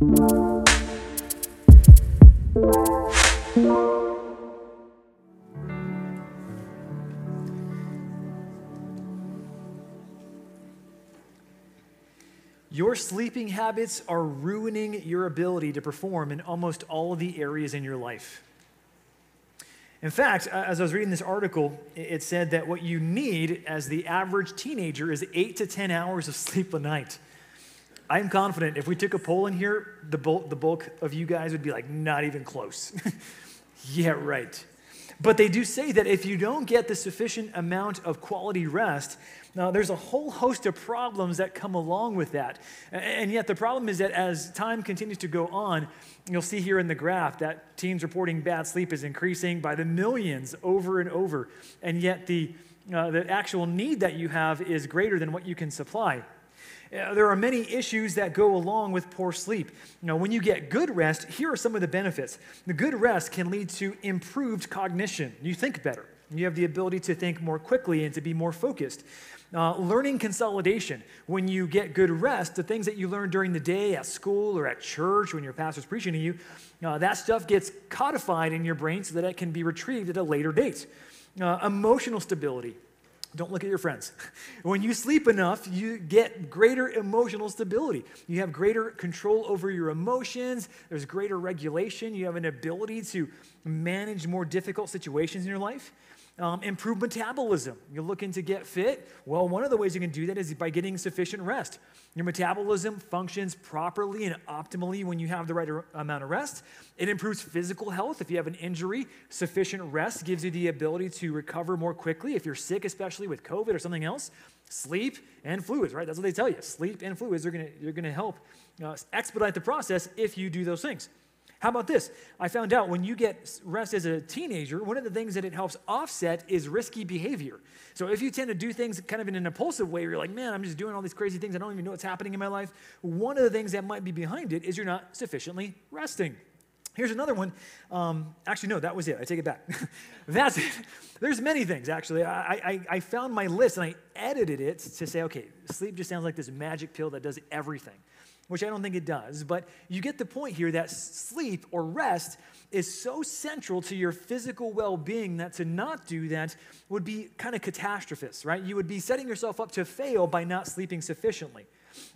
Your sleeping habits are ruining your ability to perform in almost all of the areas in your life. In fact, as I was reading this article, it said that what you need as the average teenager is eight to 10 hours of sleep a night. I'm confident if we took a poll in here, the bulk, the bulk of you guys would be like, not even close. yeah, right. But they do say that if you don't get the sufficient amount of quality rest, now there's a whole host of problems that come along with that. And yet the problem is that as time continues to go on, you'll see here in the graph that teens reporting bad sleep is increasing by the millions over and over. And yet the, uh, the actual need that you have is greater than what you can supply. Uh, there are many issues that go along with poor sleep. Know, when you get good rest, here are some of the benefits. The good rest can lead to improved cognition. You think better. You have the ability to think more quickly and to be more focused. Uh, learning consolidation. When you get good rest, the things that you learn during the day at school or at church when your pastor's preaching to you, uh, that stuff gets codified in your brain so that it can be retrieved at a later date. Uh, emotional stability. Don't look at your friends. When you sleep enough, you get greater emotional stability. You have greater control over your emotions. There's greater regulation. You have an ability to manage more difficult situations in your life. Um, improve metabolism. You're looking to get fit? Well, one of the ways you can do that is by getting sufficient rest. Your metabolism functions properly and optimally when you have the right amount of rest. It improves physical health. If you have an injury, sufficient rest gives you the ability to recover more quickly. If you're sick, especially with COVID or something else, sleep and fluids, right? That's what they tell you. Sleep and fluids are going to, help uh, expedite the process if you do those things. How about this? I found out when you get rest as a teenager, one of the things that it helps offset is risky behavior. So if you tend to do things kind of in an impulsive way, you're like, man, I'm just doing all these crazy things, I don't even know what's happening in my life, one of the things that might be behind it is you're not sufficiently resting. Here's another one. Um, actually, no, that was it. I take it back. That's it. There's many things, actually. I, I, I found my list and I edited it to say, okay, sleep just sounds like this magic pill that does everything which I don't think it does, but you get the point here that sleep or rest is so central to your physical well being that to not do that would be kind of catastrophist, right? You would be setting yourself up to fail by not sleeping sufficiently.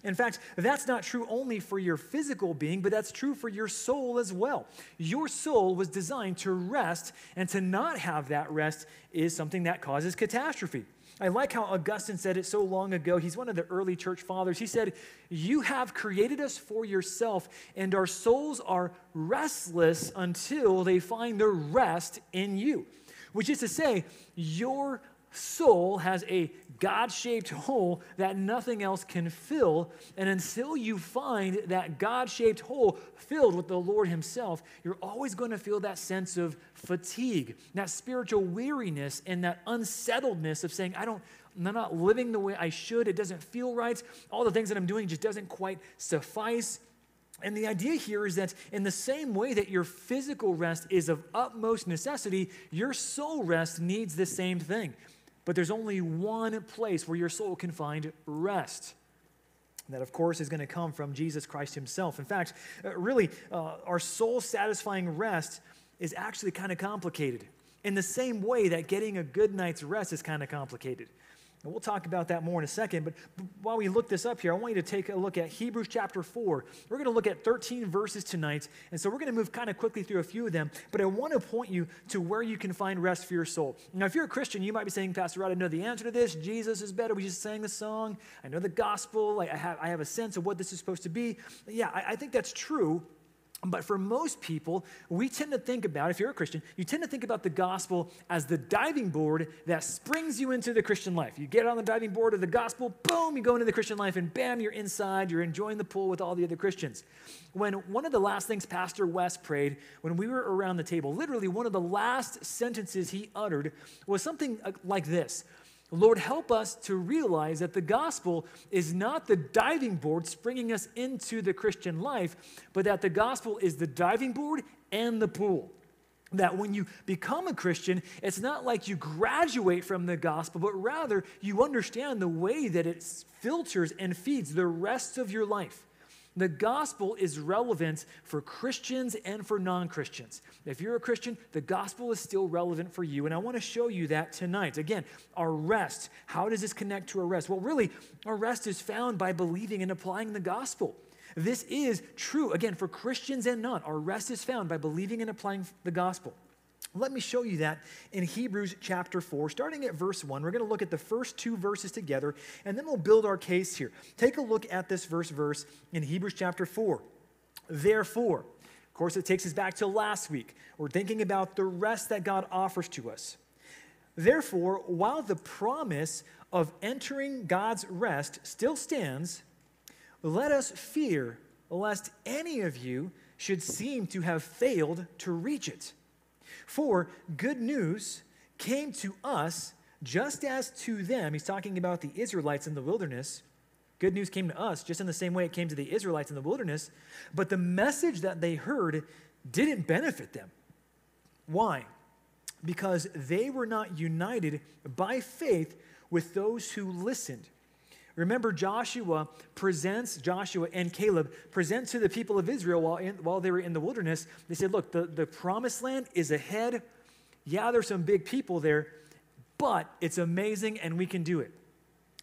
In fact, that's not true only for your physical being, but that's true for your soul as well. Your soul was designed to rest, and to not have that rest is something that causes catastrophe. I like how Augustine said it so long ago. He's one of the early church fathers. He said, You have created us for yourself, and our souls are restless until they find their rest in you. Which is to say, your soul has a God shaped hole that nothing else can fill. And until you find that God shaped hole filled with the Lord Himself, you're always going to feel that sense of fatigue, that spiritual weariness, and that unsettledness of saying, I don't. I'm not living the way I should. It doesn't feel right. All the things that I'm doing just doesn't quite suffice. And the idea here is that in the same way that your physical rest is of utmost necessity, your soul rest needs the same thing. But there's only one place where your soul can find rest. that, of course, is going to come from Jesus Christ Himself. In fact, uh, really, uh, our soul satisfying rest is actually kind of complicated in the same way that getting a good night's rest is kind of complicated. And we'll talk about that more in a second. But while we look this up here, I want you to take a look at Hebrews chapter 4. We're going to look at 13 verses tonight. And so we're going to move kind of quickly through a few of them. But I want to point you to where you can find rest for your soul. Now, if you're a Christian, you might be saying, Pastor Rod, I know the answer to this. Jesus is better. We just sang the song. I know the gospel. I have, I have a sense of what this is supposed to be. Yeah, I, I think that's true. But for most people, we tend to think about, if you're a Christian, you tend to think about the gospel as the diving board that springs you into the Christian life. You get on the diving board of the gospel, boom, you go into the Christian life, and bam, you're inside, you're enjoying the pool with all the other Christians. When one of the last things Pastor West prayed when we were around the table, literally one of the last sentences he uttered was something uh, like this Lord, help us to realize that the gospel is not the diving board springing us into the Christian life, but that the gospel is the diving board and the pool. That when you become a Christian, it's not like you graduate from the gospel, but rather you understand the way that it filters and feeds the rest of your life. The gospel is relevant for Christians and for non Christians. If you're a Christian, the gospel is still relevant for you. And I want to show you that tonight. Again, our rest. How does this connect to our rest? Well, really, our rest is found by believing and applying the gospel. This is true, again, for Christians and non. Our rest is found by believing and applying the gospel. Let me show you that in Hebrews chapter 4, starting at verse 1. We're going to look at the first two verses together, and then we'll build our case here. Take a look at this verse verse in Hebrews chapter 4. Therefore, of course, it takes us back to last week. We're thinking about the rest that God offers to us. Therefore, while the promise of entering God's rest still stands, let us fear lest any of you should seem to have failed to reach it. For good news came to us just as to them. He's talking about the Israelites in the wilderness. Good news came to us just in the same way it came to the Israelites in the wilderness. But the message that they heard didn't benefit them. Why? Because they were not united by faith with those who listened. Remember, Joshua presents, Joshua and Caleb present to the people of Israel while, in, while they were in the wilderness. They said, Look, the, the promised land is ahead. Yeah, there's some big people there, but it's amazing and we can do it.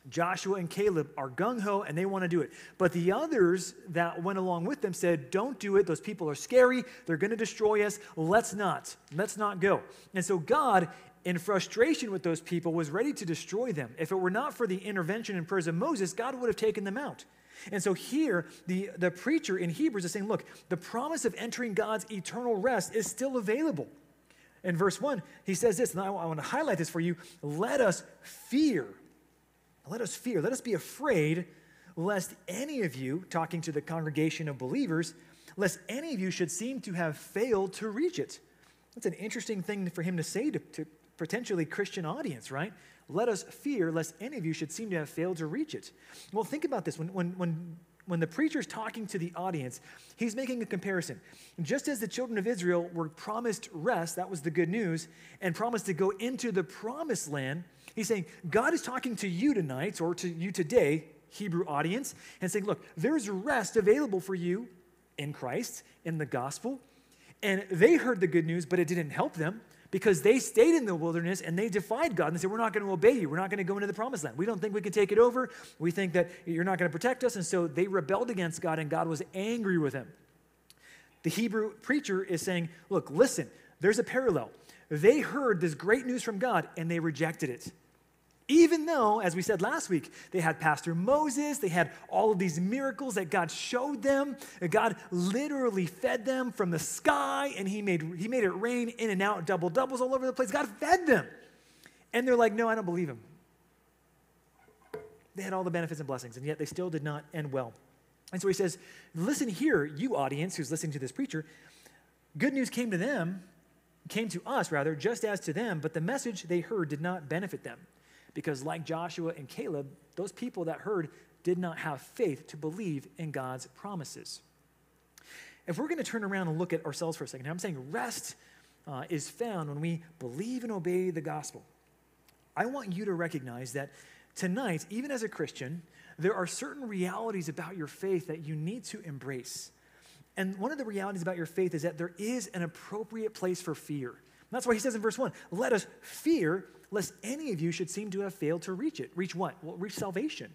Joshua and Caleb are gung ho and they want to do it. But the others that went along with them said, Don't do it. Those people are scary. They're going to destroy us. Let's not. Let's not go. And so God in frustration with those people, was ready to destroy them. If it were not for the intervention and prayers of Moses, God would have taken them out. And so here, the, the preacher in Hebrews is saying, look, the promise of entering God's eternal rest is still available. In verse 1, he says this, and I, I want to highlight this for you. Let us fear. Let us fear. Let us be afraid lest any of you, talking to the congregation of believers, lest any of you should seem to have failed to reach it. That's an interesting thing for him to say to, to potentially Christian audience, right? Let us fear lest any of you should seem to have failed to reach it. Well, think about this. When, when, when, when the preacher's talking to the audience, he's making a comparison. Just as the children of Israel were promised rest, that was the good news, and promised to go into the promised land, he's saying, God is talking to you tonight, or to you today, Hebrew audience, and saying, look, there's rest available for you in Christ, in the gospel. And they heard the good news, but it didn't help them because they stayed in the wilderness and they defied God and they said, We're not going to obey you. We're not going to go into the promised land. We don't think we can take it over. We think that you're not going to protect us. And so they rebelled against God and God was angry with them. The Hebrew preacher is saying, Look, listen, there's a parallel. They heard this great news from God and they rejected it. Even though, as we said last week, they had Pastor Moses, they had all of these miracles that God showed them. God literally fed them from the sky and he made, he made it rain In-N-Out, double doubles all over the place. God fed them. And they're like, no, I don't believe him. They had all the benefits and blessings, and yet they still did not end well. And so he says, Listen here, you audience who's listening to this preacher. Good news came to them, came to us rather, just as to them, but the message they heard did not benefit them. Because, like Joshua and Caleb, those people that heard did not have faith to believe in God's promises. If we're going to turn around and look at ourselves for a second, I'm saying rest uh, is found when we believe and obey the gospel. I want you to recognize that tonight, even as a Christian, there are certain realities about your faith that you need to embrace. And one of the realities about your faith is that there is an appropriate place for fear. that's why he says in verse 1 let us fear lest any of you should seem to have failed to reach it. Reach what? Well, reach salvation.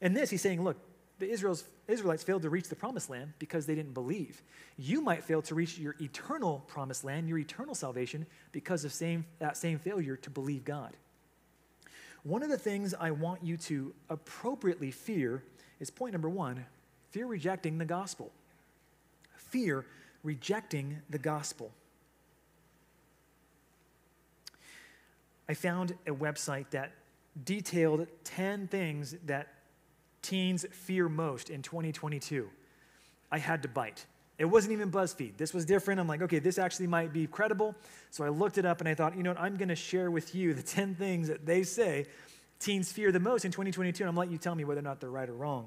And this, he's saying, look, the Israel's, Israelites failed to reach the promised land because they didn't believe. You might fail to reach your eternal promised land, your eternal salvation, because of same, that same failure to believe God. One of the things I want you to appropriately fear is point number one fear rejecting the gospel. Fear rejecting the gospel. I found a website that detailed 10 things that teens fear most in 2022. I had to bite. It wasn't even BuzzFeed. This was different. I'm like, okay, this actually might be credible. So I looked it up and I thought, you know what, I'm going to share with you the 10 things that they say teens fear the most in 2022, and I'm going to you tell me whether or not they're right or wrong.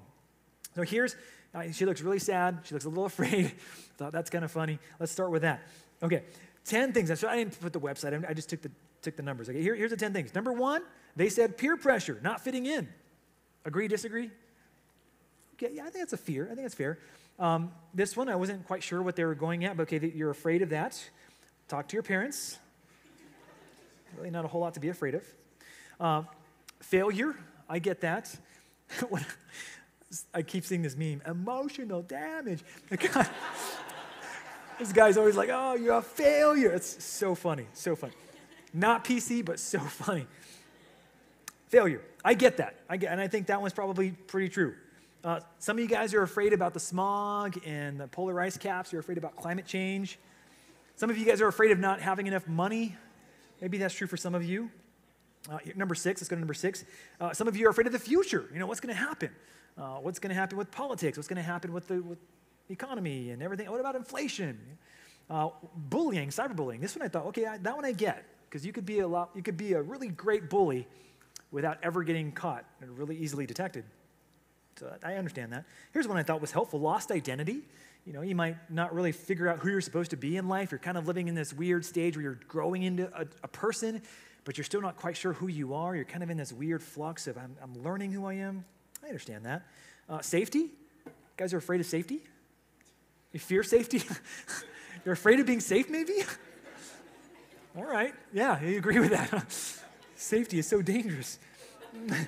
So here's, uh, she looks really sad. She looks a little afraid. I thought that's kind of funny. Let's start with that. Okay, 10 things. So I didn't put the website, I just took the took the numbers. Okay, here, here's the 10 things. Number one, they said peer pressure, not fitting in. Agree, disagree? Okay, yeah, I think that's a fear. I think that's fair. Um, this one, I wasn't quite sure what they were going at, but okay, you're afraid of that. Talk to your parents. Really, not a whole lot to be afraid of. Uh, failure, I get that. I keep seeing this meme emotional damage. this guy's always like, oh, you're a failure. It's so funny, so funny. Not PC, but so funny. Failure. I get that. I get, and I think that one's probably pretty true. Uh, some of you guys are afraid about the smog and the polar ice caps. You're afraid about climate change. Some of you guys are afraid of not having enough money. Maybe that's true for some of you. Uh, number six, let's go to number six. Uh, some of you are afraid of the future. You know, what's going to happen? Uh, what's going to happen with politics? What's going to happen with the, with the economy and everything? What about inflation? Uh, bullying, cyberbullying. This one I thought, okay, I, that one I get because you could be a lot, you could be a really great bully without ever getting caught and really easily detected. So I understand that. Here's one I thought was helpful: lost identity. You know, you might not really figure out who you're supposed to be in life. You're kind of living in this weird stage where you're growing into a, a person, but you're still not quite sure who you are. You're kind of in this weird flux of I'm, I'm learning who I am. I understand that. Uh, safety. You guys are afraid of safety? You fear safety? You're afraid of being safe, maybe? All right. Yeah, you agree with that. safety is so dangerous.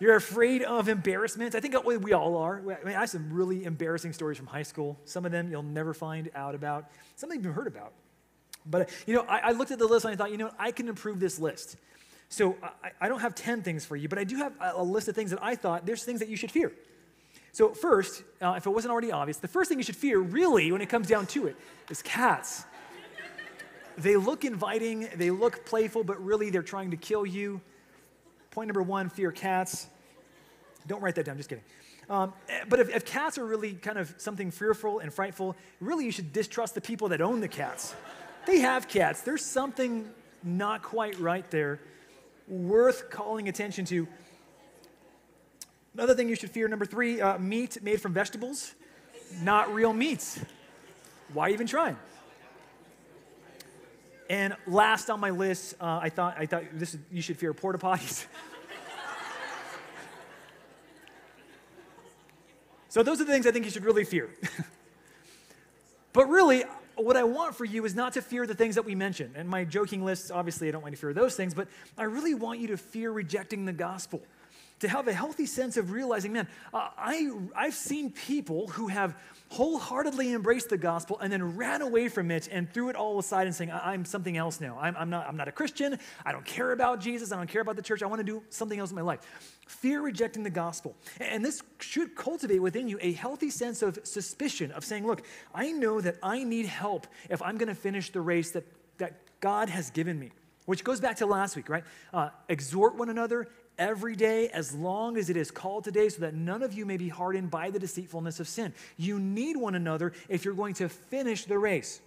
You're afraid of embarrassment. I think we all are. I, mean, I have some really embarrassing stories from high school. Some of them you'll never find out about, some you've heard about. But, you know, I, I, looked at the list and I thought, you know, I can improve this list. So I, I don't have 10 things for you, but I do have a, list of things that I thought there's things that you should fear. So, first, uh, if it wasn't already obvious, the first thing you should fear, really, when it comes down to it, is cats. They look inviting, they look playful, but really they're trying to kill you. Point number one fear cats. Don't write that down, just kidding. Um, eh, but if, if, cats are really kind of something fearful and frightful, really you should distrust the people that own the cats. They have cats. There's something not quite right there, worth calling attention to. Another thing you should fear, number three, uh, meat made from vegetables, not real meats. Why even try? And last on my list, uh, I thought I thought this you should fear porta potties. so those are the things I think you should really fear. but really, what I want for you is not to fear the things that we mentioned. And my joking list, obviously, I don't want you to fear those things, but I really want you to fear rejecting the gospel to have a healthy sense of realizing, man, I, I've seen people who have wholeheartedly embraced the gospel and then ran away from it and threw it all aside and saying, I'm something else now. I'm, I'm, not, I'm not a Christian. I don't care about Jesus. I don't care about the church. I want to do something else in my life. Fear rejecting the gospel. And this should cultivate within you a healthy sense of suspicion of saying, look, I know that I need help if I'm going to finish the race that, that God has given me. Which goes back to last week, right? Uh, exhort one another, every day as long as it is called today, so that none of you may be hardened by the deceitfulness of sin. You need one another if you're going to finish the race.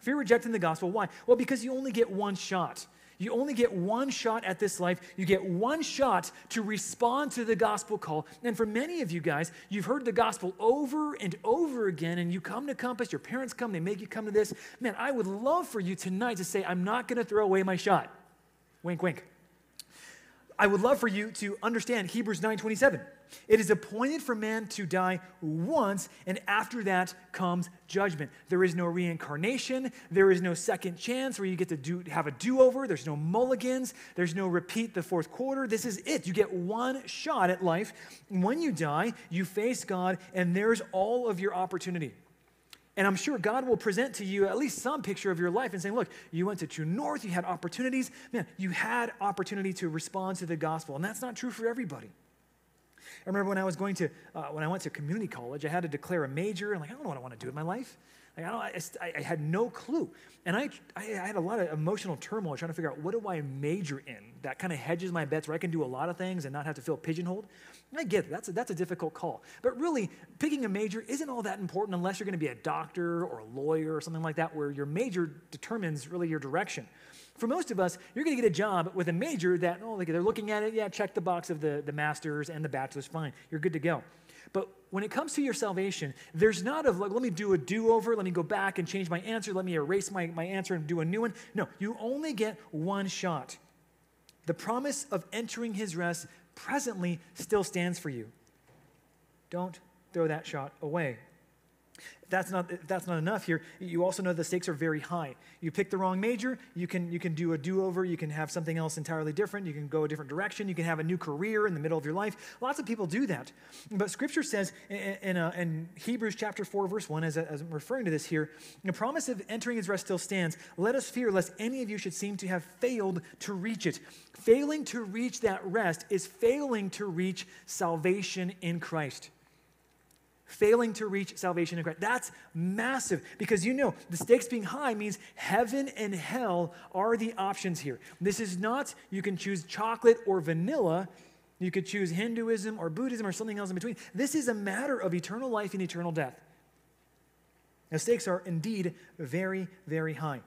If you're rejecting the gospel, why? Well, because you only get one shot. You only get one shot at this life. You get one shot to respond to the gospel call. And for many of you guys, you've heard the gospel over and over again, and you come to Compass, your parents come, they make you come to this. Man, I would love for you tonight to say, I'm not going to throw away my shot. Wink, wink. I would love for you to understand Hebrews 9:27. It is appointed for man to die once, and after that comes judgment. There is no reincarnation. There is no second chance where you get to do, have a do over. There's no mulligans. There's no repeat the fourth quarter. This is it. You get one shot at life. When you die, you face God, and there's all of your opportunity. And I'm sure God will present to you at least some picture of your life and saying, look, you went to True North, you had opportunities. Man, you had opportunity to respond to the gospel. And that's not true for everybody. I remember when I was going to, uh, when I went to community college, I had to declare a major. and like, I don't know what I want to do with my life. Like, I, I, I, had no clue. And I, I had a lot of emotional turmoil trying to figure out what do I major in that kind of hedges my bets where I can do a lot of things and not have to feel pigeonholed. I get it. That's a, that's a difficult call. But really, picking a major isn't all that important unless you're going to be a doctor or a lawyer or something like that where your major determines really your direction. For most of us, you're going to get a job with a major that, oh, they're looking at it, yeah, check the box of the, the master's and the bachelor's, fine. You're good to go. But when it comes to your salvation, there's not of like, let me do a do over, let me go back and change my answer, let me erase my, my answer and do a new one. No, you only get one shot. The promise of entering his rest presently still stands for you. Don't throw that shot away. If that's not, if that's not enough here, you also know the stakes are very high. You pick the wrong major, you can, you can do a do over, you can have something else entirely different, you can go a different direction, you can have a new career in the middle of your life. Lots of people do that. But Scripture says in, in, uh, in Hebrews chapter 4, verse 1, as, as I'm referring to this here, the promise of entering his rest still stands. Let us fear lest any of you should seem to have failed to reach it. Failing to reach that rest is failing to reach salvation in Christ failing to reach salvation in Christ. That's massive because you know the stakes being high means heaven and hell are the options here. This is not you can choose chocolate or vanilla. You could choose Hinduism or Buddhism or something else in between. This is a matter of eternal life and eternal death. The stakes are indeed very, very high.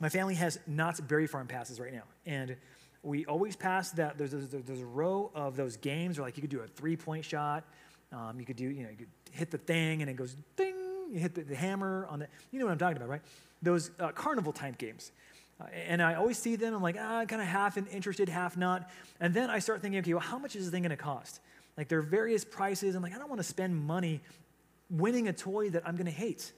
My family has Knott's Berry Farm passes right now, and we always pass that. There's, there's, there's a row of those games where like you could do a three point shot, um, you could do, you know, you could hit the thing and it goes ding. You hit the, the hammer on the, you know what I'm talking about, right? Those uh, carnival type games. Uh, and I always see them. I'm like, ah, kind of half interested, half not. And then I start thinking, okay, well, how much is this thing going to cost? Like there are various prices. I'm like, I don't want to spend money winning a toy that I'm going to hate.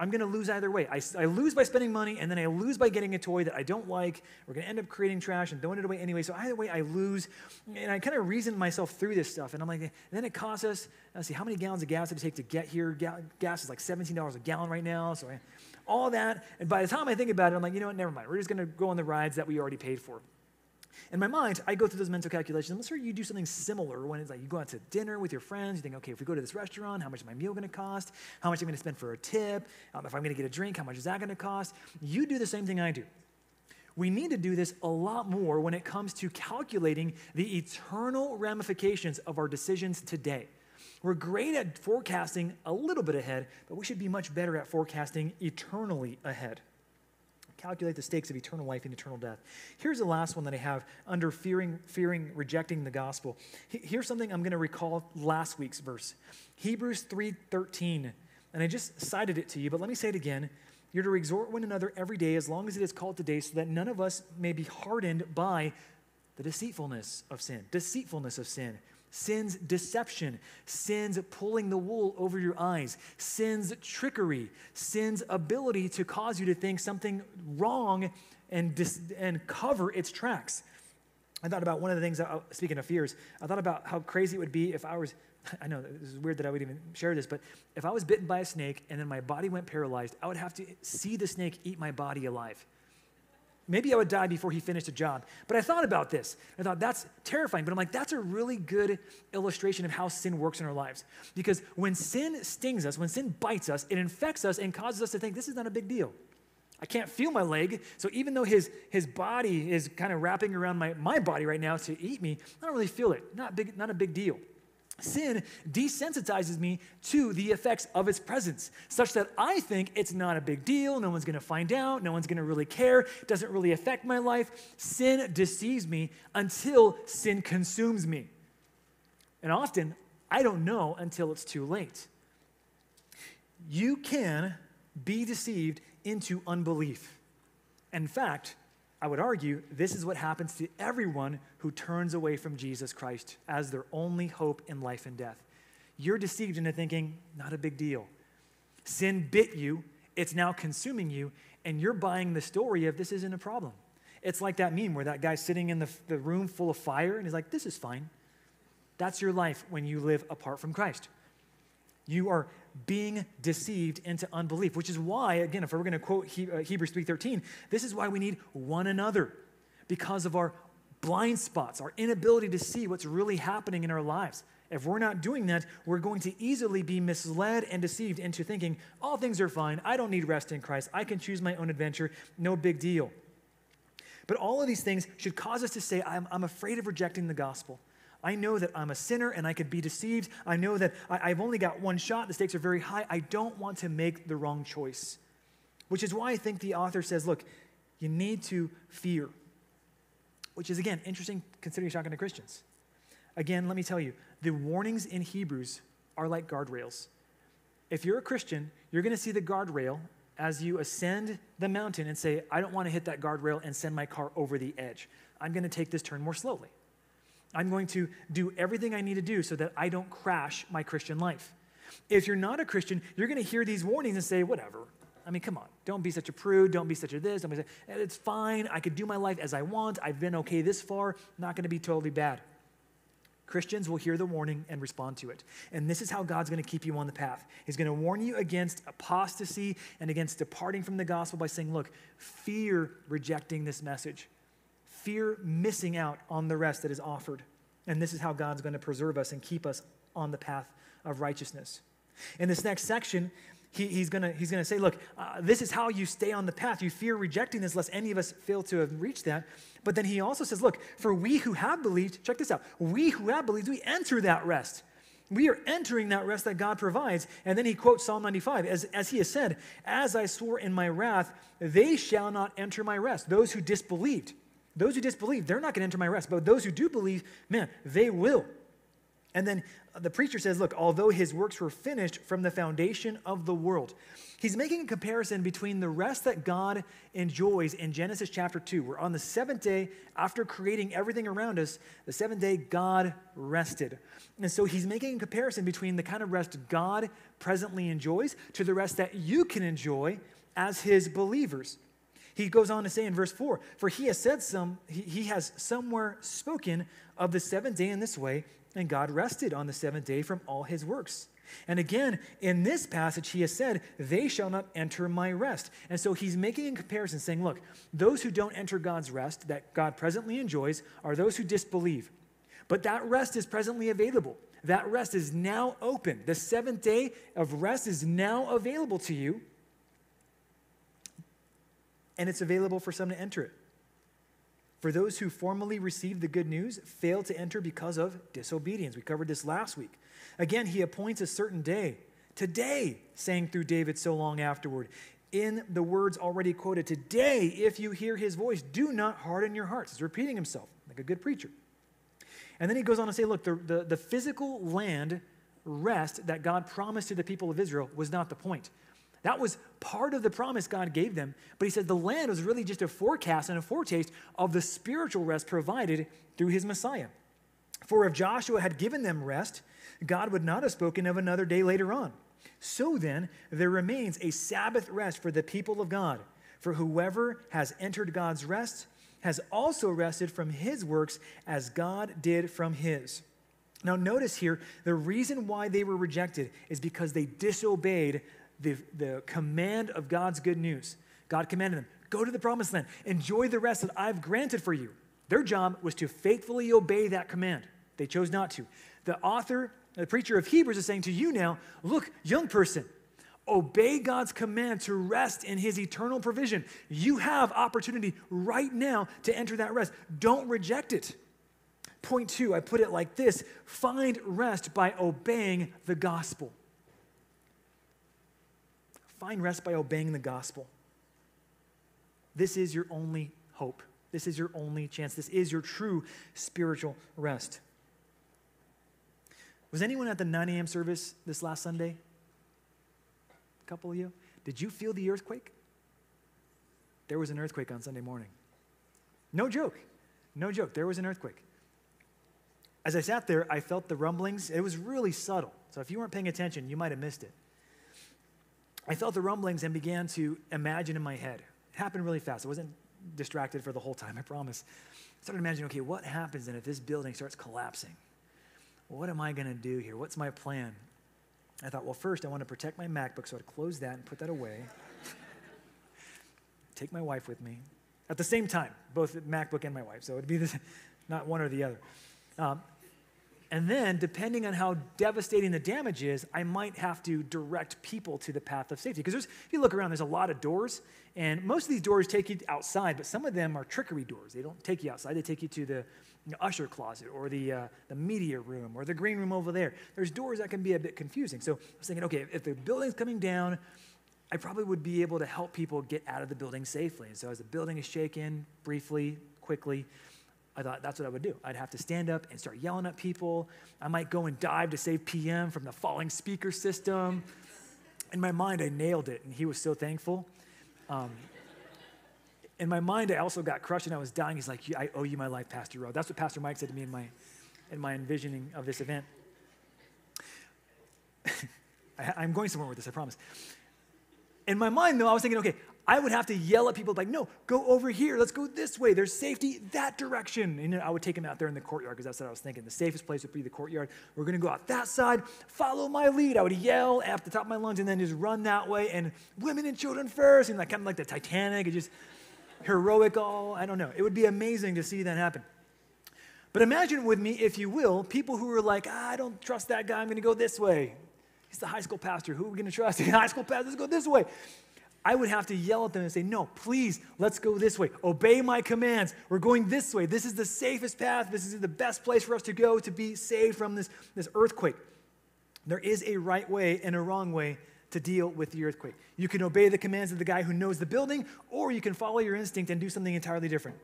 I'm going to lose either way. I, I, lose by spending money, and then I lose by getting a toy that I don't like. We're going to end up creating trash and throwing it away anyway. So either way, I lose. And I kind of reasoned myself through this stuff. And I'm like, then it costs us, let's see, how many gallons of gas did it take to get here? Gas is like $17 a gallon right now. So I, all that. And by the time I think about it, I'm like, you know what, never mind. We're just going to go on the rides that we already paid for. In my mind, I go through those mental calculations. I'm sure you do something similar when it's like you go out to dinner with your friends. You think, okay, if we go to this restaurant, how much is my meal going to cost? How much am I going to spend for a tip? Um, if I'm going to get a drink, how much is that going to cost? You do the same thing I do. We need to do this a lot more when it comes to calculating the eternal ramifications of our decisions today. We're great at forecasting a little bit ahead, but we should be much better at forecasting eternally ahead calculate the stakes of eternal life and eternal death. Here's the last one that I have under fearing, fearing rejecting the gospel. Here's something I'm going to recall last week's verse. Hebrews 3:13. And I just cited it to you, but let me say it again. You're to exhort one another every day as long as it is called today, so that none of us may be hardened by the deceitfulness of sin. Deceitfulness of sin sin's deception, sin's pulling the wool over your eyes, sin's trickery, sin's ability to cause you to think something wrong and, dis- and cover its tracks. I thought about one of the things, uh, speaking of fears, I thought about how crazy it would be if I was, I know this is weird that I would even share this, but if I was bitten by a snake and then my body went paralyzed, I would have to see the snake eat my body alive. Maybe I would die before he finished a job. But I thought about this. I thought that's terrifying. But I'm like, that's a really good illustration of how sin works in our lives. Because when sin stings us, when sin bites us, it infects us and causes us to think this is not a big deal. I can't feel my leg. So even though his, his body is kind of wrapping around my, my body right now to eat me, I don't really feel it. Not, big, not a big deal. Sin desensitizes me to the effects of its presence, such that I think it's not a big deal. No one's going to find out. No one's going to really care. It doesn't really affect my life. Sin deceives me until sin consumes me. And often, I don't know until it's too late. You can be deceived into unbelief. In fact, I would argue this is what happens to everyone who turns away from Jesus Christ as their only hope in life and death. You're deceived into thinking, not a big deal. Sin bit you, it's now consuming you, and you're buying the story of this isn't a problem. It's like that meme where that guy's sitting in the, the room full of fire and he's like, this is fine. That's your life when you live apart from Christ. You are being deceived into unbelief, which is why, again, if we're going to quote uh, Hebrews 3.13, this is why we need one another because of our blind spots, our inability to see what's really happening in our lives. If we're not doing that, we're going to easily be misled and deceived into thinking, all things are fine. I don't need rest in Christ. I can choose my own adventure. No big deal. But all of these things should cause us to say, I'm, I'm afraid of rejecting the gospel. I know that I'm a sinner and I could be deceived. I know that I, have only got one shot. The stakes are very high. I don't want to make the wrong choice. Which is why I think the author says, look, you need to fear. Which is, again, interesting considering talking to Christians. Again, let me tell you, the warnings in Hebrews are like guardrails. If you're a Christian, you're going to see the guardrail as you ascend the mountain and say, I don't want to hit that guardrail and send my car over the edge. I'm going to take this turn more slowly. I'm going to do everything I need to do so that I don't crash my Christian life. If you're not a Christian, you're going to hear these warnings and say, whatever. I mean, come on. Don't be such a prude. Don't be such a this. Don't be such, it's fine. I could do my life as I want. I've been okay this far. Not going to be totally bad. Christians will hear the warning and respond to it. And this is how God's going to keep you on the path. He's going to warn you against apostasy and against departing from the gospel by saying, look, fear rejecting this message, fear missing out on the rest that is offered. And this is how God's going to preserve us and keep us on the path of righteousness. In this next section, he, he's going he's gonna say, Look, uh, this is how you stay on the path. You fear rejecting this, lest any of us fail to have reached that. But then he also says, Look, for we who have believed, check this out, we who have believed, we enter that rest. We are entering that rest that God provides. And then he quotes Psalm 95 as, as he has said, As I swore in my wrath, they shall not enter my rest. Those who disbelieved. Those who disbelieve, they're not going to enter my rest. But those who do believe, man, they will. And then the preacher says, look, although his works were finished from the foundation of the world, he's making a comparison between the rest that God enjoys in Genesis chapter 2, where on the seventh day, after creating everything around us, the seventh day, God rested. And so he's making a comparison between the kind of rest God presently enjoys to the rest that you can enjoy as his believers. He goes on to say in verse 4 For he has said some, he, he has somewhere spoken of the seventh day in this way, and God rested on the seventh day from all his works. And again, in this passage, he has said, They shall not enter my rest. And so he's making a comparison, saying, Look, those who don't enter God's rest that God presently enjoys are those who disbelieve. But that rest is presently available. That rest is now open. The seventh day of rest is now available to you, and it's available for some to enter it. For those who formally received the good news failed to enter because of disobedience. We covered this last week. Again, he appoints a certain day. Today, saying through David so long afterward, in the words already quoted, today, if you hear his voice, do not harden your hearts. He's repeating himself like a good preacher. And then he goes on to say, look, the, the, the physical land rest that God promised to the people of Israel was not the point. That was part of the promise God gave them. But he said the land was really just a forecast and a foretaste of the spiritual rest provided through his Messiah. For if Joshua had given them rest, God would not have spoken of another day later on. So then, there remains a Sabbath rest for the people of God. For whoever has entered God's rest has also rested from his works as God did from his. Now, notice here, the reason why they were rejected is because they disobeyed the, the command of God's good news. God commanded them, go to the promised land, enjoy the rest that I've granted for you. Their job was to faithfully obey that command. They chose not to. The author, the preacher of Hebrews is saying to you now, look, young person, obey God's command to rest in his eternal provision. You have opportunity right now to enter that rest. Don't reject it. Point two, I put it like this find rest by obeying the gospel. Find rest by obeying the gospel. This is your only hope. This is your only chance. This is your true spiritual rest. Was anyone at the 9 a.m. service this last Sunday? A couple of you? Did you feel the earthquake? There was an earthquake on Sunday morning. No joke. No joke. There was an earthquake. As I sat there, I felt the rumblings. It was really subtle. So if you weren't paying attention, you might have missed it. I felt the rumblings and began to imagine in my head. It happened really fast. I wasn't distracted for the whole time, I promise. I started imagining, okay, what happens then if this building starts collapsing? what am I going to do here? What's my plan? I thought, well, first I want to protect my MacBook, so I'd close that and put that away. Take my wife with me. At the same time, both the MacBook and my wife, so it'd be this, not one or the other. Um, and then, depending on how devastating the damage is, I might have to direct people to the path of safety. Because if you look around, there's a lot of doors, and most of these doors take you outside, but some of them are trickery doors. They don't take you outside, they take you to the usher closet or the, uh, the media room or the green room over there. There's doors that can be a bit confusing. So I was thinking, okay, if the building's coming down, I probably would be able to help people get out of the building safely. And so as the building is shaken briefly, quickly, I thought that's what I would do. I'd have to stand up and start yelling at people. I might go and dive to save PM from the falling speaker system. In my mind, I nailed it, and he was so thankful. Um, in my mind, I also got crushed and I was dying. He's like, I owe you my life, Pastor Rowe. That's what Pastor Mike said to me in my, in my envisioning of this event. I, I'm going somewhere with this, I promise. In my mind, though, I was thinking, okay, I would have to yell at people like, no, go over here. Let's go this way. There's safety that direction. And I would take them out there in the courtyard because that's what I was thinking. The safest place would be the courtyard. We're going to go out that side. Follow my lead. I would yell at the top of my lungs and then just run that way. And women and children first. And like kind of like the Titanic. And just heroic all. I don't know. It would be amazing to see that happen. But imagine with me, if you will, people who are like, I don't trust that guy. I'm going to go this way. He's the high school pastor. Who are we going to trust? The high school pastor, let's go this way. I would have to yell at them and say, No, please, let's go this way. Obey my commands. We're going this way. This is the safest path. This is the best place for us to go to be saved from this, this earthquake. There is a right way and a wrong way to deal with the earthquake. You can obey the commands of the guy who knows the building, or you can follow your instinct and do something entirely different.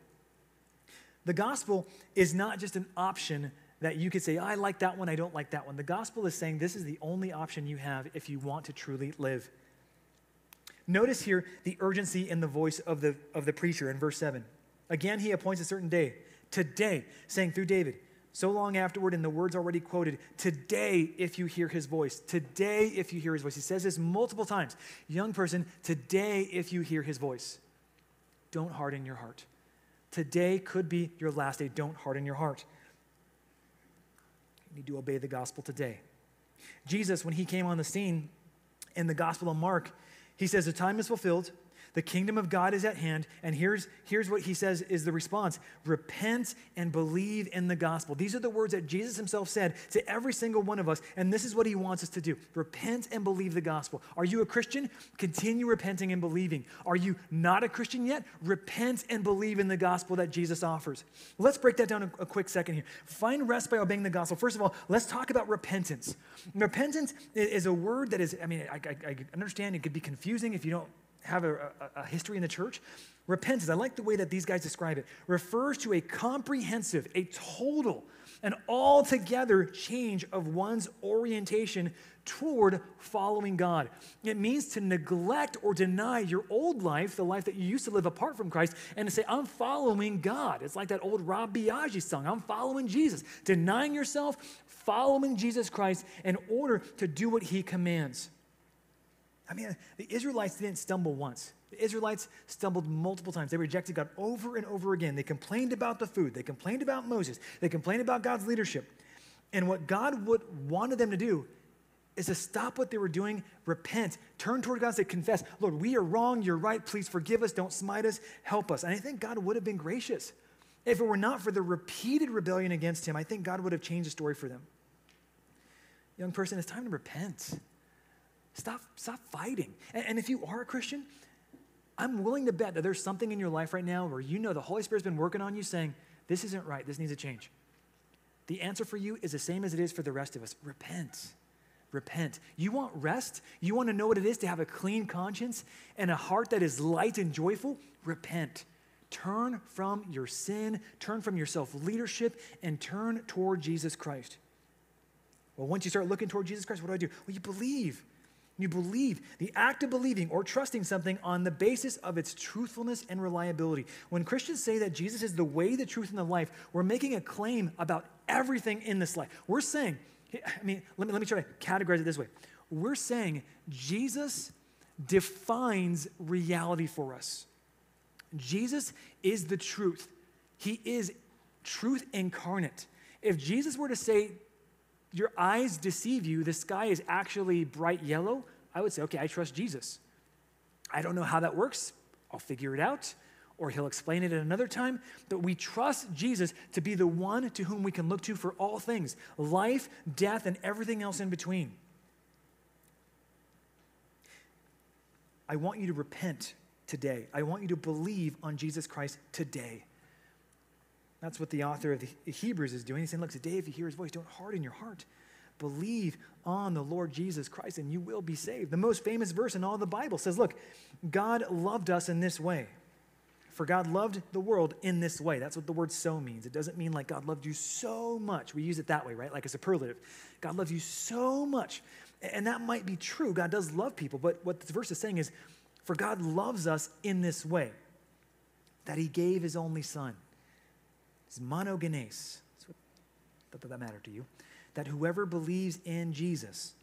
The gospel is not just an option that you could say, I like that one, I don't like that one. The gospel is saying this is the only option you have if you want to truly live. Notice here the urgency in the voice of the, of the preacher in verse 7. Again, he appoints a certain day, today, saying through David, so long afterward, in the words already quoted, today, if you hear his voice, today, if you hear his voice. He says this multiple times. Young person, today, if you hear his voice, don't harden your heart. Today could be your last day. Don't harden your heart. You need to obey the gospel today. Jesus, when he came on the scene in the Gospel of Mark, he says, The time is fulfilled. The kingdom of God is at hand. And here's, here's what he says is the response repent and believe in the gospel. These are the words that Jesus himself said to every single one of us. And this is what he wants us to do repent and believe the gospel. Are you a Christian? Continue repenting and believing. Are you not a Christian yet? Repent and believe in the gospel that Jesus offers. Let's break that down a, a quick second here. Find rest by obeying the gospel. First of all, let's talk about repentance. Repentance is a word that is, I mean, I, I, I understand it could be confusing if you don't have a, a, a history in the church. Repentance, I like the way that these guys describe it, refers to a comprehensive, a total, an altogether change of one's orientation toward following God. It means to neglect or deny your old life, the life that you used to live apart from Christ, and to say, I'm following God. It's like that old Rob Biagi song, I'm following Jesus. Denying yourself, following Jesus Christ in order to do what he commands. I mean, the Israelites didn't stumble once. The Israelites stumbled multiple times. They rejected God over and over again. They complained about the food. They complained about Moses. They complained about God's leadership. And what God would, wanted them to do is to stop what they were doing, repent, turn toward God and say, confess, Lord, we are wrong. You're right. Please forgive us. Don't smite us. Help us. And I think God would have been gracious. If it were not for the repeated rebellion against him, I think God would have changed the story for them. Young person, it's time to repent. Stop, stop fighting. And, and if you are a Christian, I'm willing to bet that there's something in your life right now where you know the Holy Spirit's been working on you saying, this isn't right, this needs a change. The answer for you is the same as it is for the rest of us repent. Repent. You want rest? You want to know what it is to have a clean conscience and a heart that is light and joyful? Repent. Turn from your sin, turn from your self leadership, and turn toward Jesus Christ. Well, once you start looking toward Jesus Christ, what do I do? Well, you believe. You believe. The act of believing or trusting something on the basis of its truthfulness and reliability. When Christians say that Jesus is the way, the truth, and the life, we're making a claim about everything in this life. We're saying, I mean, let me, let me try to categorize it this way. We're saying Jesus defines reality for us. Jesus is the truth. He is truth incarnate. If Jesus were to say your eyes deceive you, the sky is actually bright yellow, I would say, okay, I trust Jesus. I don't know how that works. I'll figure it out, or he'll explain it at another time. But we trust Jesus to be the one to whom we can look to for all things life, death, and everything else in between. I want you to repent today. I want you to believe on Jesus Christ today. That's what the author of the Hebrews is doing. He's saying, Look, today, if you hear his voice, don't harden your heart. Believe on the Lord Jesus Christ and you will be saved. The most famous verse in all the Bible says, Look, God loved us in this way. For God loved the world in this way. That's what the word so means. It doesn't mean like God loved you so much. We use it that way, right? Like a superlative. God loves you so much. And that might be true. God does love people. But what this verse is saying is, for God loves us in this way, that he gave his only son it's monogenes. What that, that matter to you, that whoever believes in Jesus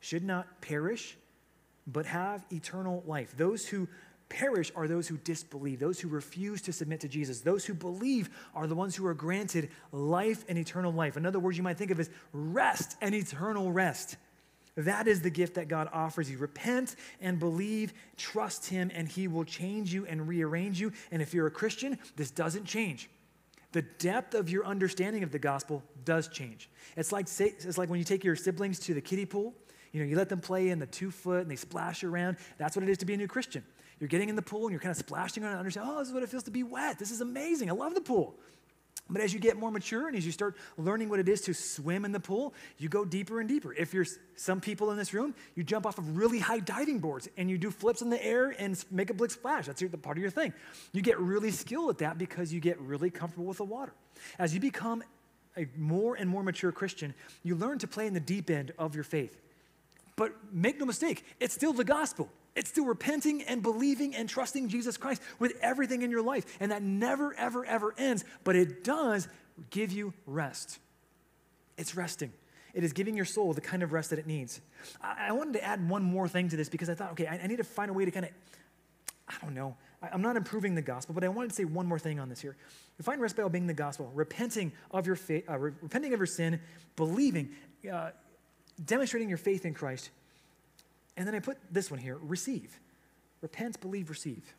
should not perish, but have eternal life. Those who perish are those who disbelieve, those who refuse to submit to Jesus. Those who believe are the ones who are granted life and eternal life. In other words, you might think of as rest and eternal rest. That is the gift that God offers you. Repent and believe, trust Him, and He will change you and rearrange you. And if you're a Christian, this doesn't change. The depth of your understanding of the gospel does change. It's like, it's like when you take your siblings to the kiddie pool. You know, you let them play in the two foot and they splash around. That's what it is to be a new Christian. You're getting in the pool and you're kind of splashing around and understand, oh, this is what it feels to be wet. This is amazing. I love the pool. But as you get more mature and as you start learning what it is to swim in the pool, you go deeper and deeper. If you're some people in this room, you jump off of really high diving boards and you do flips in the air and make a big splash. That's your, the part of your thing. You get really skilled at that because you get really comfortable with the water. As you become a more and more mature Christian, you learn to play in the deep end of your faith. But make no mistake, it's still the gospel. It's still repenting and believing and trusting Jesus Christ with everything in your life. And that never, ever, ever ends, but it does give you rest. It's resting. It is giving your soul the kind of rest that it needs. I, I wanted to add one more thing to this because I thought, okay, I, I need to find a way to kind of, I don't know, I, am not improving the gospel, but I wanted to say one more thing on this here. You find rest by obeying the gospel, repenting of your faith, uh, repenting of your sin, believing, uh, demonstrating your faith in Christ, and then I put this one here receive. Repent, believe, receive.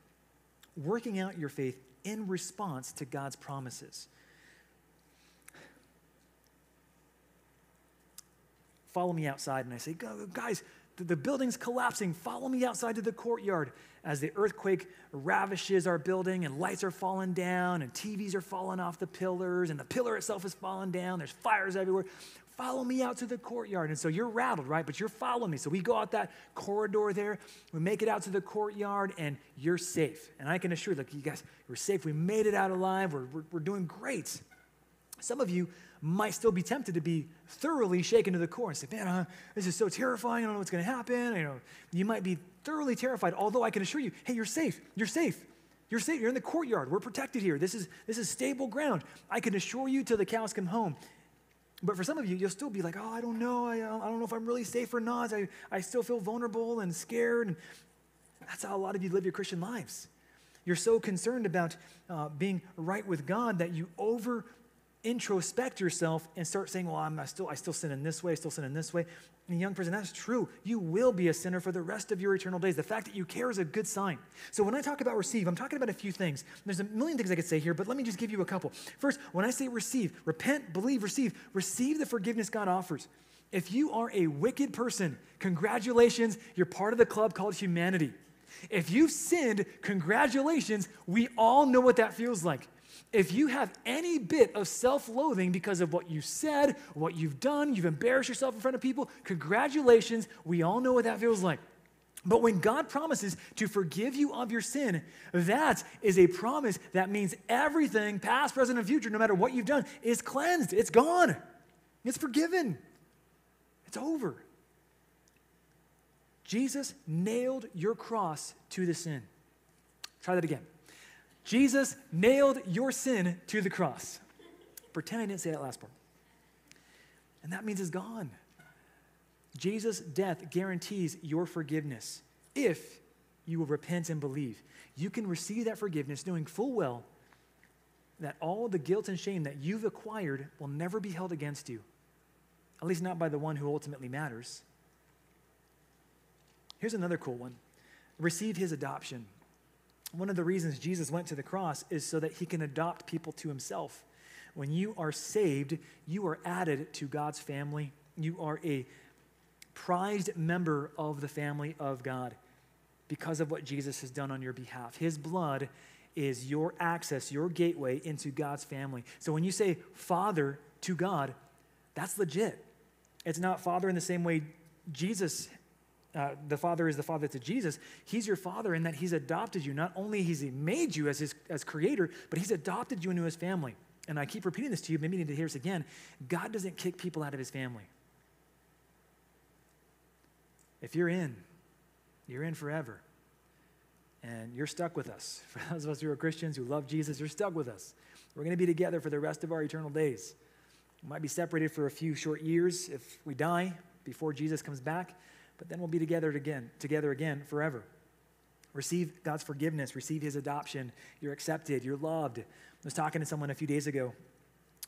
Working out your faith in response to God's promises. Follow me outside, and I say, guys, the building's collapsing. Follow me outside to the courtyard as the earthquake ravishes our building and lights are falling down and TVs are falling off the pillars and the pillar itself is falling down. There's fires everywhere follow me out to the courtyard. And so you're rattled, right? But you're following me. So we go out that corridor there, we make it out to the courtyard, and you're safe. And I can assure you, look, you guys, we're safe. We made it out alive. We're, we're, we're doing great. Some of you might still be tempted to be thoroughly shaken to the core and say, man, uh, this is so terrifying. I don't know what's going to happen. You know, you might be thoroughly terrified, although I can assure you, hey, you're safe. You're safe. You're safe. You're in the courtyard. We're protected here. This is, this is stable ground. I can assure you till the cows come home. But for some of you, you'll still be like, oh, I don't know. I, I don't know if I'm really safe or not. I, I still feel vulnerable and scared. And that's how a lot of you live your Christian lives. You're so concerned about uh, being right with God that you over introspect yourself and start saying, well, I'm still, I still sin in this way, I still sin in this way. And young person, that's true. You will be a sinner for the rest of your eternal days. The fact that you care is a good sign. So when I talk about receive, I'm talking about a few things. There's a million things I could say here, but let me just give you a couple. First, when I say receive, repent, believe, receive, receive the forgiveness God offers. If you are a wicked person, congratulations, you're part of the club called humanity. If you've sinned, congratulations, we all know what that feels like. If you have any bit of self loathing because of what you said, what you've done, you've embarrassed yourself in front of people, congratulations. We all know what that feels like. But when God promises to forgive you of your sin, that is a promise that means everything, past, present, and future, no matter what you've done, is cleansed. It's gone. It's forgiven. It's over. Jesus nailed your cross to the sin. Try that again. Jesus nailed your sin to the cross. Pretend I didn't say that last part. And that means it's gone. Jesus' death guarantees your forgiveness if you will repent and believe. You can receive that forgiveness knowing full well that all the guilt and shame that you've acquired will never be held against you, at least not by the one who ultimately matters. Here's another cool one receive his adoption. One of the reasons Jesus went to the cross is so that he can adopt people to himself. When you are saved, you are added to God's family. You are a prized member of the family of God because of what Jesus has done on your behalf. His blood is your access, your gateway into God's family. So when you say Father to God, that's legit. It's not Father in the same way Jesus uh, the Father is the Father to Jesus, He's your Father in that He's adopted you. Not only He's made you as His as Creator, but He's adopted you into His family. And I keep repeating this to you, maybe you need to hear this again. God doesn't kick people out of His family. If you're in, you're in forever. And you're stuck with us. For those of us who are Christians who love Jesus, you're stuck with us. We're going to be together for the rest of our eternal days. We might be separated for a few short years if we die before Jesus comes back, but then we'll be together again, together again forever. Receive God's forgiveness, receive his adoption. You're accepted, you're loved. I was talking to someone a few days ago,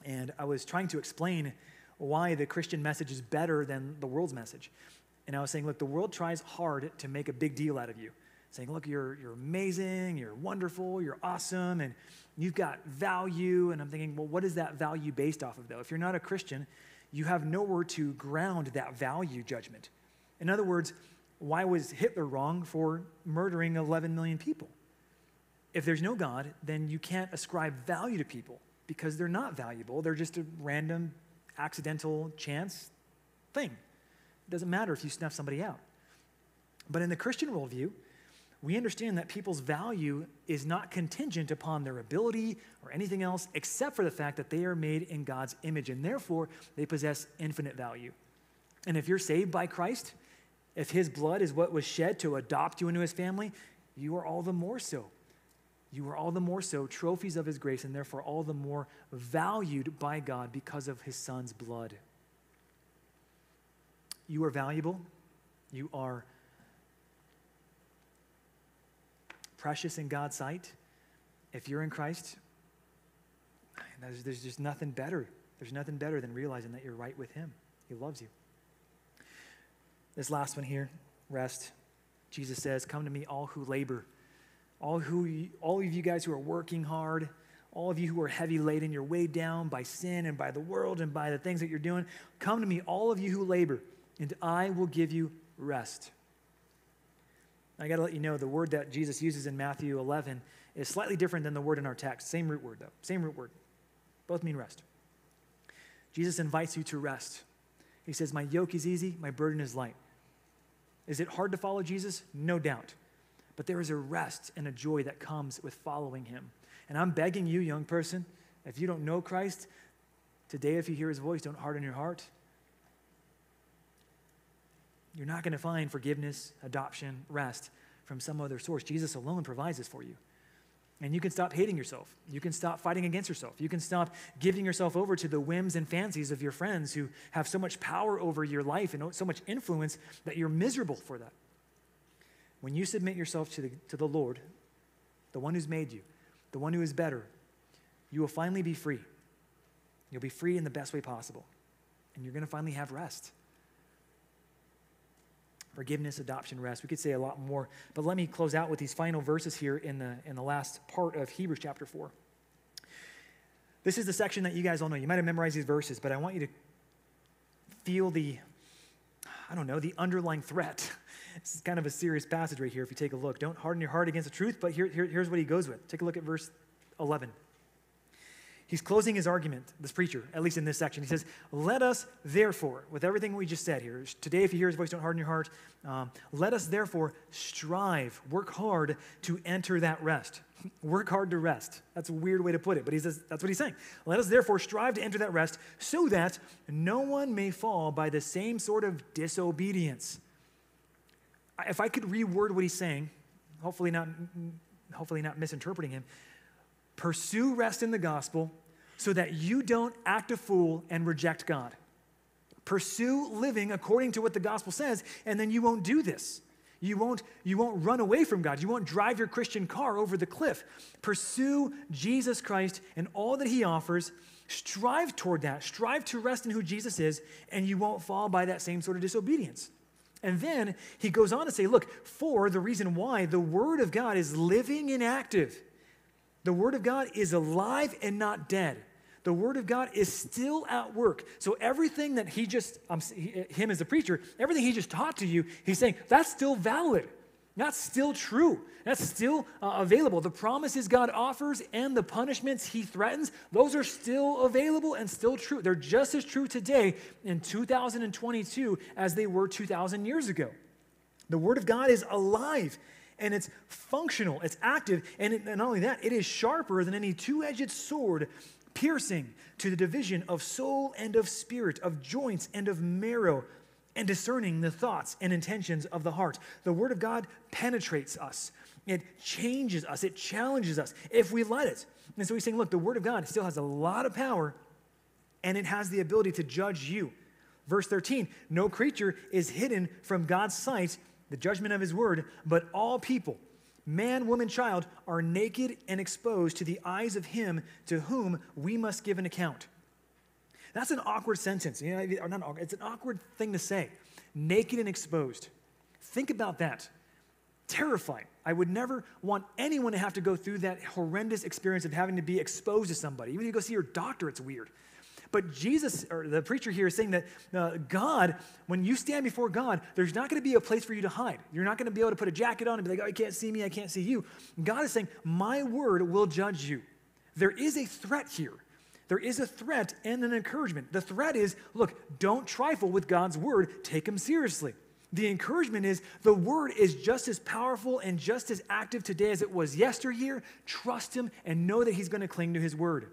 and I was trying to explain why the Christian message is better than the world's message. And I was saying, look, the world tries hard to make a big deal out of you, saying, look, you're, you're amazing, you're wonderful, you're awesome, and you've got value. And I'm thinking, well, what is that value based off of, though? If you're not a Christian, you have nowhere to ground that value judgment. In other words, why was Hitler wrong for murdering 11 million people? If there's no God, then you can't ascribe value to people because they're not valuable. They're just a random, accidental chance thing. It doesn't matter if you snuff somebody out. But in the Christian worldview, we understand that people's value is not contingent upon their ability or anything else except for the fact that they are made in God's image and therefore they possess infinite value. And if you're saved by Christ, if his blood is what was shed to adopt you into his family, you are all the more so. You are all the more so trophies of his grace and therefore all the more valued by God because of his son's blood. You are valuable. You are precious in God's sight. If you're in Christ, there's, there's just nothing better. There's nothing better than realizing that you're right with him. He loves you. This last one here, rest. Jesus says, Come to me, all who labor, all, who, all of you guys who are working hard, all of you who are heavy laden, you're weighed down by sin and by the world and by the things that you're doing. Come to me, all of you who labor, and I will give you rest. I got to let you know the word that Jesus uses in Matthew 11 is slightly different than the word in our text. Same root word, though. Same root word. Both mean rest. Jesus invites you to rest. He says, My yoke is easy, my burden is light. Is it hard to follow Jesus? No doubt. But there is a rest and a joy that comes with following him. And I'm begging you, young person, if you don't know Christ, today, if you hear his voice, don't harden your heart. You're not going to find forgiveness, adoption, rest from some other source. Jesus alone provides this for you. And you can stop hating yourself. You can stop fighting against yourself. You can stop giving yourself over to the whims and fancies of your friends who have so much power over your life and so much influence that you're miserable for that. When you submit yourself to the, to the Lord, the one who's made you, the one who is better, you will finally be free. You'll be free in the best way possible. And you're going to finally have rest forgiveness, adoption, rest. We could say a lot more, but let me close out with these final verses here in the, in the last part of Hebrews chapter 4. This is the section that you guys all know. You might have memorized these verses, but I want you to feel the, I don't know, the underlying threat. This is kind of a serious passage right here if you take a look. Don't harden your heart against the truth, but here, here, here's what he goes with. Take a look at verse 11. He's closing his argument, this preacher, at least in this section. He says, Let us therefore, with everything we just said here, today if you hear his voice, don't harden your heart. Um, let us therefore strive, work hard to enter that rest. work hard to rest. That's a weird way to put it, but he says, that's what he's saying. Let us therefore strive to enter that rest so that no one may fall by the same sort of disobedience. If I could reword what he's saying, hopefully not, hopefully not misinterpreting him, pursue rest in the gospel so that you don't act a fool and reject God. Pursue living according to what the gospel says, and then you won't do this. You won't, you won't run away from God. You won't drive your Christian car over the cliff. Pursue Jesus Christ and all that he offers. Strive toward that. Strive to rest in who Jesus is, and you won't fall by that same sort of disobedience. And then he goes on to say, look, for the reason why the word of God is living and active. The Word of God is alive and not dead. The Word of God is still at work. So everything that he just, um, he, him as a preacher, everything he just taught to you, he's saying that's still valid. That's still true. That's still uh, available. The promises God offers and the punishments he threatens, those are still available and still true. They're just as true today in 2022 as they were 2,000 years ago. The Word of God is alive and it's functional, it's active, and, it, and not only that, it is sharper than any two edged sword, piercing to the division of soul and of spirit, of joints and of marrow, and discerning the thoughts and intentions of the heart. The Word of God penetrates us, it changes us, it challenges us if we let it. And so he's saying, look, the Word of God still has a lot of power and it has the ability to judge you. Verse 13 No creature is hidden from God's sight, the judgment of his word, but all people, man, woman, child, are naked and exposed to the eyes of him to whom we must give an account. That's an awkward sentence. You know, not awkward, it's an awkward thing to say. Naked and exposed. Think about that. Terrifying. I would never want anyone to have to go through that horrendous experience of having to be exposed to somebody. Even if you go see your doctor, it's weird. But Jesus, or the preacher here, is saying that uh, God, when you stand before God, there's not going to be a place for you to hide. You're not going to be able to put a jacket on and be like, oh, you can't see me, I can't see you. God is saying, My word will judge you. There is a threat here. There is a threat and an encouragement. The threat is look, don't trifle with God's word, take him seriously. The encouragement is the word is just as powerful and just as active today as it was yesteryear. Trust him and know that he's going to cling to his word.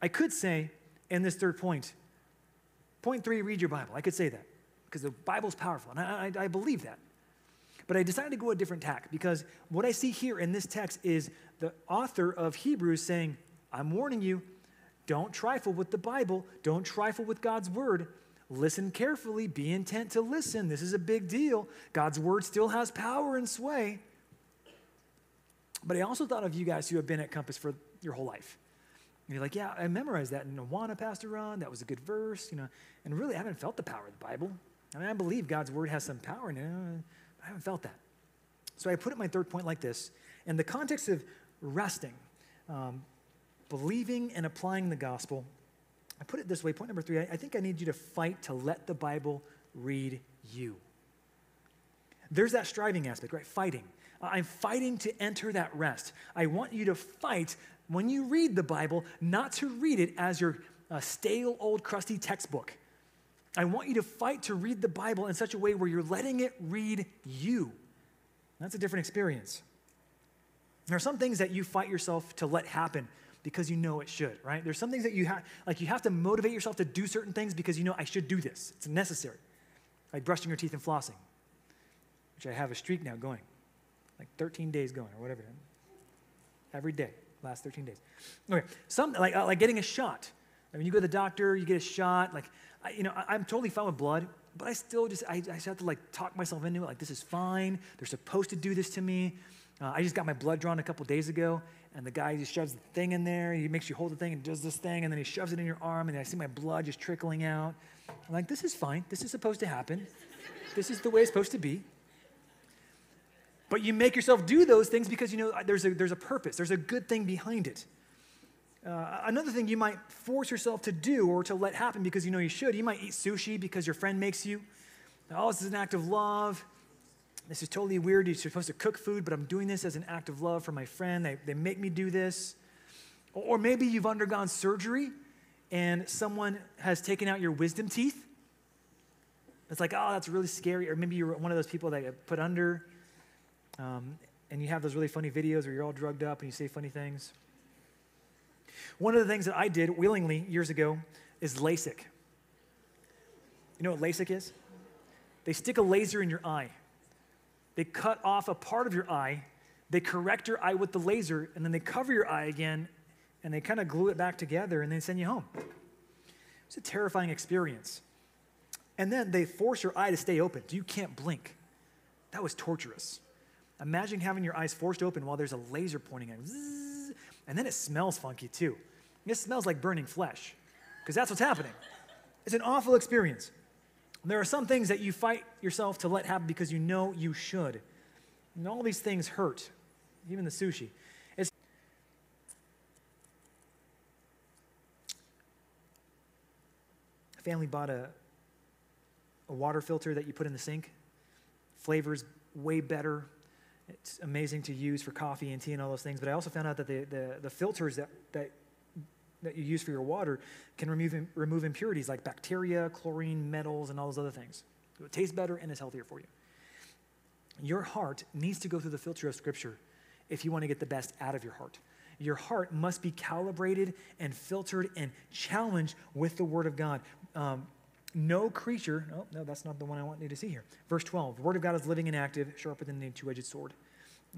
I could say in this third point, point three, read your Bible. I could say that because the Bible's powerful, and I, I, I believe that. But I decided to go a different tack because what I see here in this text is the author of Hebrews saying, I'm warning you, don't trifle with the Bible, don't trifle with God's word. Listen carefully, be intent to listen. This is a big deal. God's word still has power and sway. But I also thought of you guys who have been at Compass for your whole life. And you're like, yeah, I memorized that in Awana, Pastor Ron. That was a good verse, you know. And really, I haven't felt the power of the Bible. I mean, I believe God's word has some power in it, but I haven't felt that. So I put it my third point like this. In the context of resting, um, believing and applying the gospel, I put it this way point number three, I, I think I need you to fight to let the Bible read you. There's that striving aspect, right? Fighting. I'm fighting to enter that rest. I want you to fight when you read the Bible, not to read it as your uh, stale, old, crusty textbook. I want you to fight to read the Bible in such a way where you're letting it read you. That's a different experience. There are some things that you fight yourself to let happen because you know it should, right? There's some things that you have, like you have to motivate yourself to do certain things because you know I should do this. It's necessary. Like brushing your teeth and flossing, which I have a streak now going, like 13 days going or whatever. Every day last 13 days. Okay, some like uh, like getting a shot. I mean, you go to the doctor, you get a shot. Like, I, you know, I, am totally fine with blood, but I still just I, I just have to like talk myself into it. Like, this is fine. They're supposed to do this to me. Uh, I just got my blood drawn a couple days ago, and the guy just shoves the thing in there. He makes you hold the thing and does this thing, and then he shoves it in your arm, and I see my blood just trickling out. I'm like, this is fine. This is supposed to happen. This is the way it's supposed to be. But you make yourself do those things because you know there's a, there's a purpose, there's a good thing behind it. Uh, another thing you might force yourself to do or to let happen because you know you should, you might eat sushi because your friend makes you. Oh, this is an act of love. This is totally weird. You're supposed to cook food, but I'm doing this as an act of love for my friend. They, they make me do this. Or maybe you've undergone surgery and someone has taken out your wisdom teeth. It's like, oh, that's really scary. Or maybe you're one of those people that get put under um, and you have those really funny videos where you're all drugged up and you say funny things. One of the things that I did willingly years ago is LASIK. You know what LASIK is? They stick a laser in your eye. They cut off a part of your eye, they correct your eye with the laser, and then they cover your eye again, and they kind of glue it back together, and they send you home. It's a terrifying experience. And then they force your eye to stay open. You can't blink. That was torturous. Imagine having your eyes forced open while there's a laser pointing at you. And then it smells funky too. It smells like burning flesh because that's what's happening. It's an awful experience. There are some things that you fight yourself to let happen because you know you should. And all these things hurt, even the sushi. It's family bought a, a water filter that you put in the sink. Flavors way better, it's amazing to use for coffee and tea and all those things. But I also found out that the, the, the filters that, that, that you use for your water can remove, remove impurities like bacteria, chlorine, metals, and all those other things. So it tastes better and is healthier for you. Your heart needs to go through the filter of Scripture if you want to get the best out of your heart. Your heart must be calibrated and filtered and challenged with the Word of God. Um, no creature, oh, no, that's not the one I want you to see here. Verse 12, the word of God is living and active, sharper than a two edged sword.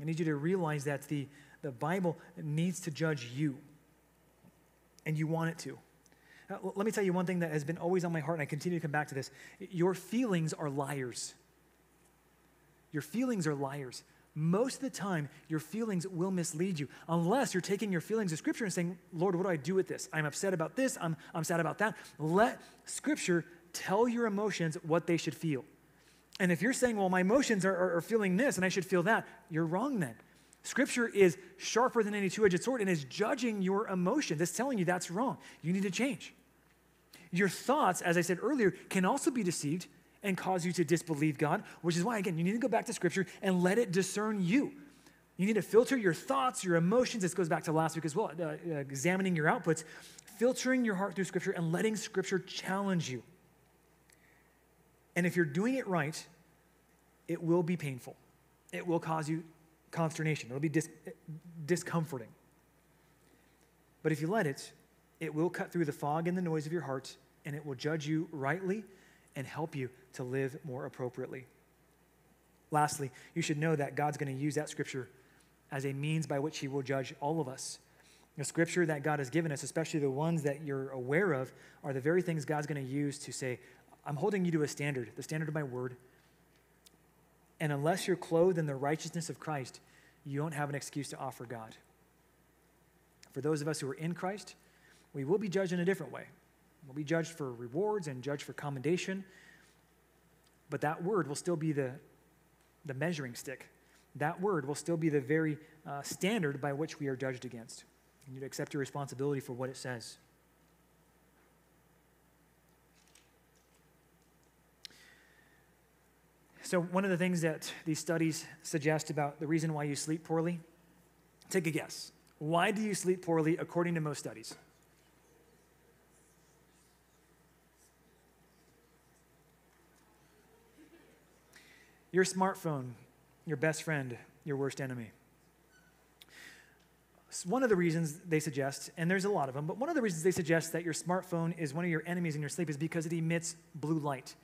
I need you to realize that the, the Bible needs to judge you. and you want it to. Now, let me tell you one thing that has been always on my heart, and I continue to come back to this. Your feelings are liars. Your feelings are liars. Most of the time, your feelings will mislead you unless you're taking your feelings of Scripture and saying, Lord, what do I do with this? I'm upset about this. I'm, I'm sad about that. Let Scripture tell your emotions what they should feel. And if you're saying, well, my emotions are, are, are feeling this and I should feel that, you're wrong then. Scripture is sharper than any two edged sword and is judging your emotions. It's telling you that's wrong. You need to change. Your thoughts, as I said earlier, can also be deceived and cause you to disbelieve God, which is why, again, you need to go back to Scripture and let it discern you. You need to filter your thoughts, your emotions. This goes back to last week as well, uh, uh, examining your outputs, filtering your heart through Scripture, and letting Scripture challenge you. And if you're doing it right, it will be painful. It will cause you consternation. It'll be dis- discomforting. But if you let it, it will cut through the fog and the noise of your heart, and it will judge you rightly and help you to live more appropriately. Lastly, you should know that God's going to use that scripture as a means by which He will judge all of us. The scripture that God has given us, especially the ones that you're aware of, are the very things God's going to use to say, I'm holding you to a standard, the standard of my word. And unless you're clothed in the righteousness of Christ, you don't have an excuse to offer God. For those of us who are in Christ, we will be judged in a different way. We'll be judged for rewards and judged for commendation, but that word will still be the, the measuring stick. That word will still be the very uh, standard by which we are judged against. You need to accept your responsibility for what it says. So, one of the things that these studies suggest about the reason why you sleep poorly, take a guess. Why do you sleep poorly according to most studies? Your smartphone, your best friend, your worst enemy. One of the reasons they suggest, and there's a lot of them, but one of the reasons they suggest that your smartphone is one of your enemies in your sleep is because it emits blue light.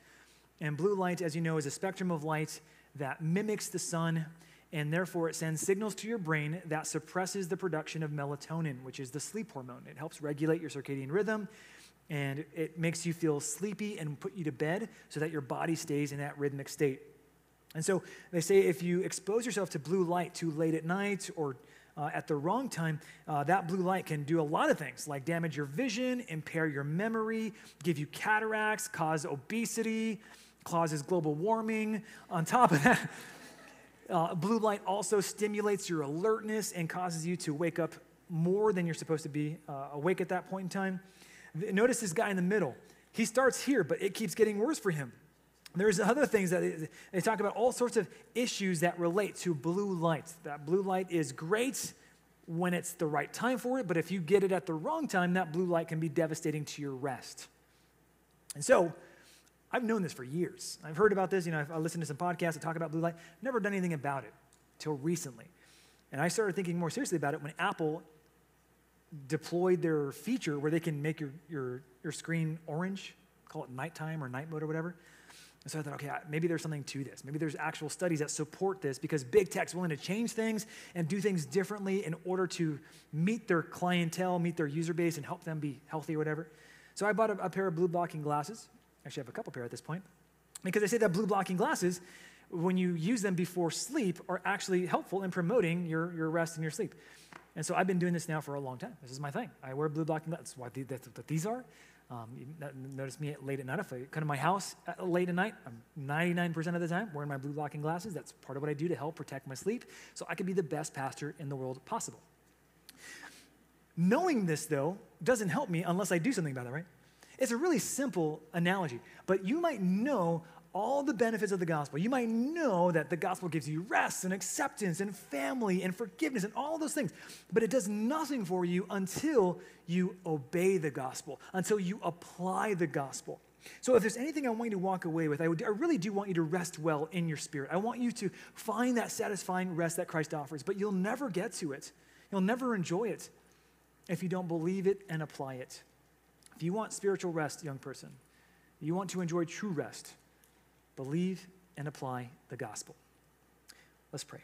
And blue light, as you know, is a spectrum of light that mimics the sun, and therefore it sends signals to your brain that suppresses the production of melatonin, which is the sleep hormone. It helps regulate your circadian rhythm, and it makes you feel sleepy and put you to bed so that your body stays in that rhythmic state. And so they say if you expose yourself to blue light too late at night or uh, at the wrong time, uh, that blue light can do a lot of things like damage your vision, impair your memory, give you cataracts, cause obesity, causes global warming. On top of that, uh, blue light also stimulates your alertness and causes you to wake up more than you're supposed to be uh, awake at that point in time. Notice this guy in the middle. He starts here, but it keeps getting worse for him. There's other things that they talk about all sorts of issues that relate to blue light. That blue light is great when it's the right time for it, but if you get it at the wrong time, that blue light can be devastating to your rest. And so, I've known this for years. I've heard about this. You know, I've, I listened to some podcasts that talk about blue light. Never done anything about it till recently. And I started thinking more seriously about it when Apple deployed their feature where they can make your, your, your screen orange, call it nighttime or night mode or whatever. And so I thought, okay, maybe there's something to this. Maybe there's actual studies that support this because big tech's willing to change things and do things differently in order to meet their clientele, meet their user base, and help them be healthy or whatever. So I bought a, a pair of blue blocking glasses. Actually, I have a couple pair at this point. Because they say that blue blocking glasses, when you use them before sleep, are actually helpful in promoting your, your rest and your sleep. And so I've been doing this now for a long time. This is my thing. I wear blue blocking glasses. That's what, that's what these are. Um, notice me late at night. If I come to my house late at night, I'm 99% of the time wearing my blue blocking glasses. That's part of what I do to help protect my sleep so I can be the best pastor in the world possible. Knowing this, though, doesn't help me unless I do something about it, right? It's a really simple analogy, but you might know all the benefits of the gospel. You might know that the gospel gives you rest and acceptance and family and forgiveness and all those things, but it does nothing for you until you obey the gospel, until you apply the gospel. So, if there's anything I want you to walk away with, I, would, I really do want you to rest well in your spirit. I want you to find that satisfying rest that Christ offers, but you'll never get to it. You'll never enjoy it if you don't believe it and apply it. If you want spiritual rest, young person, you want to enjoy true rest, believe and apply the gospel. Let's pray.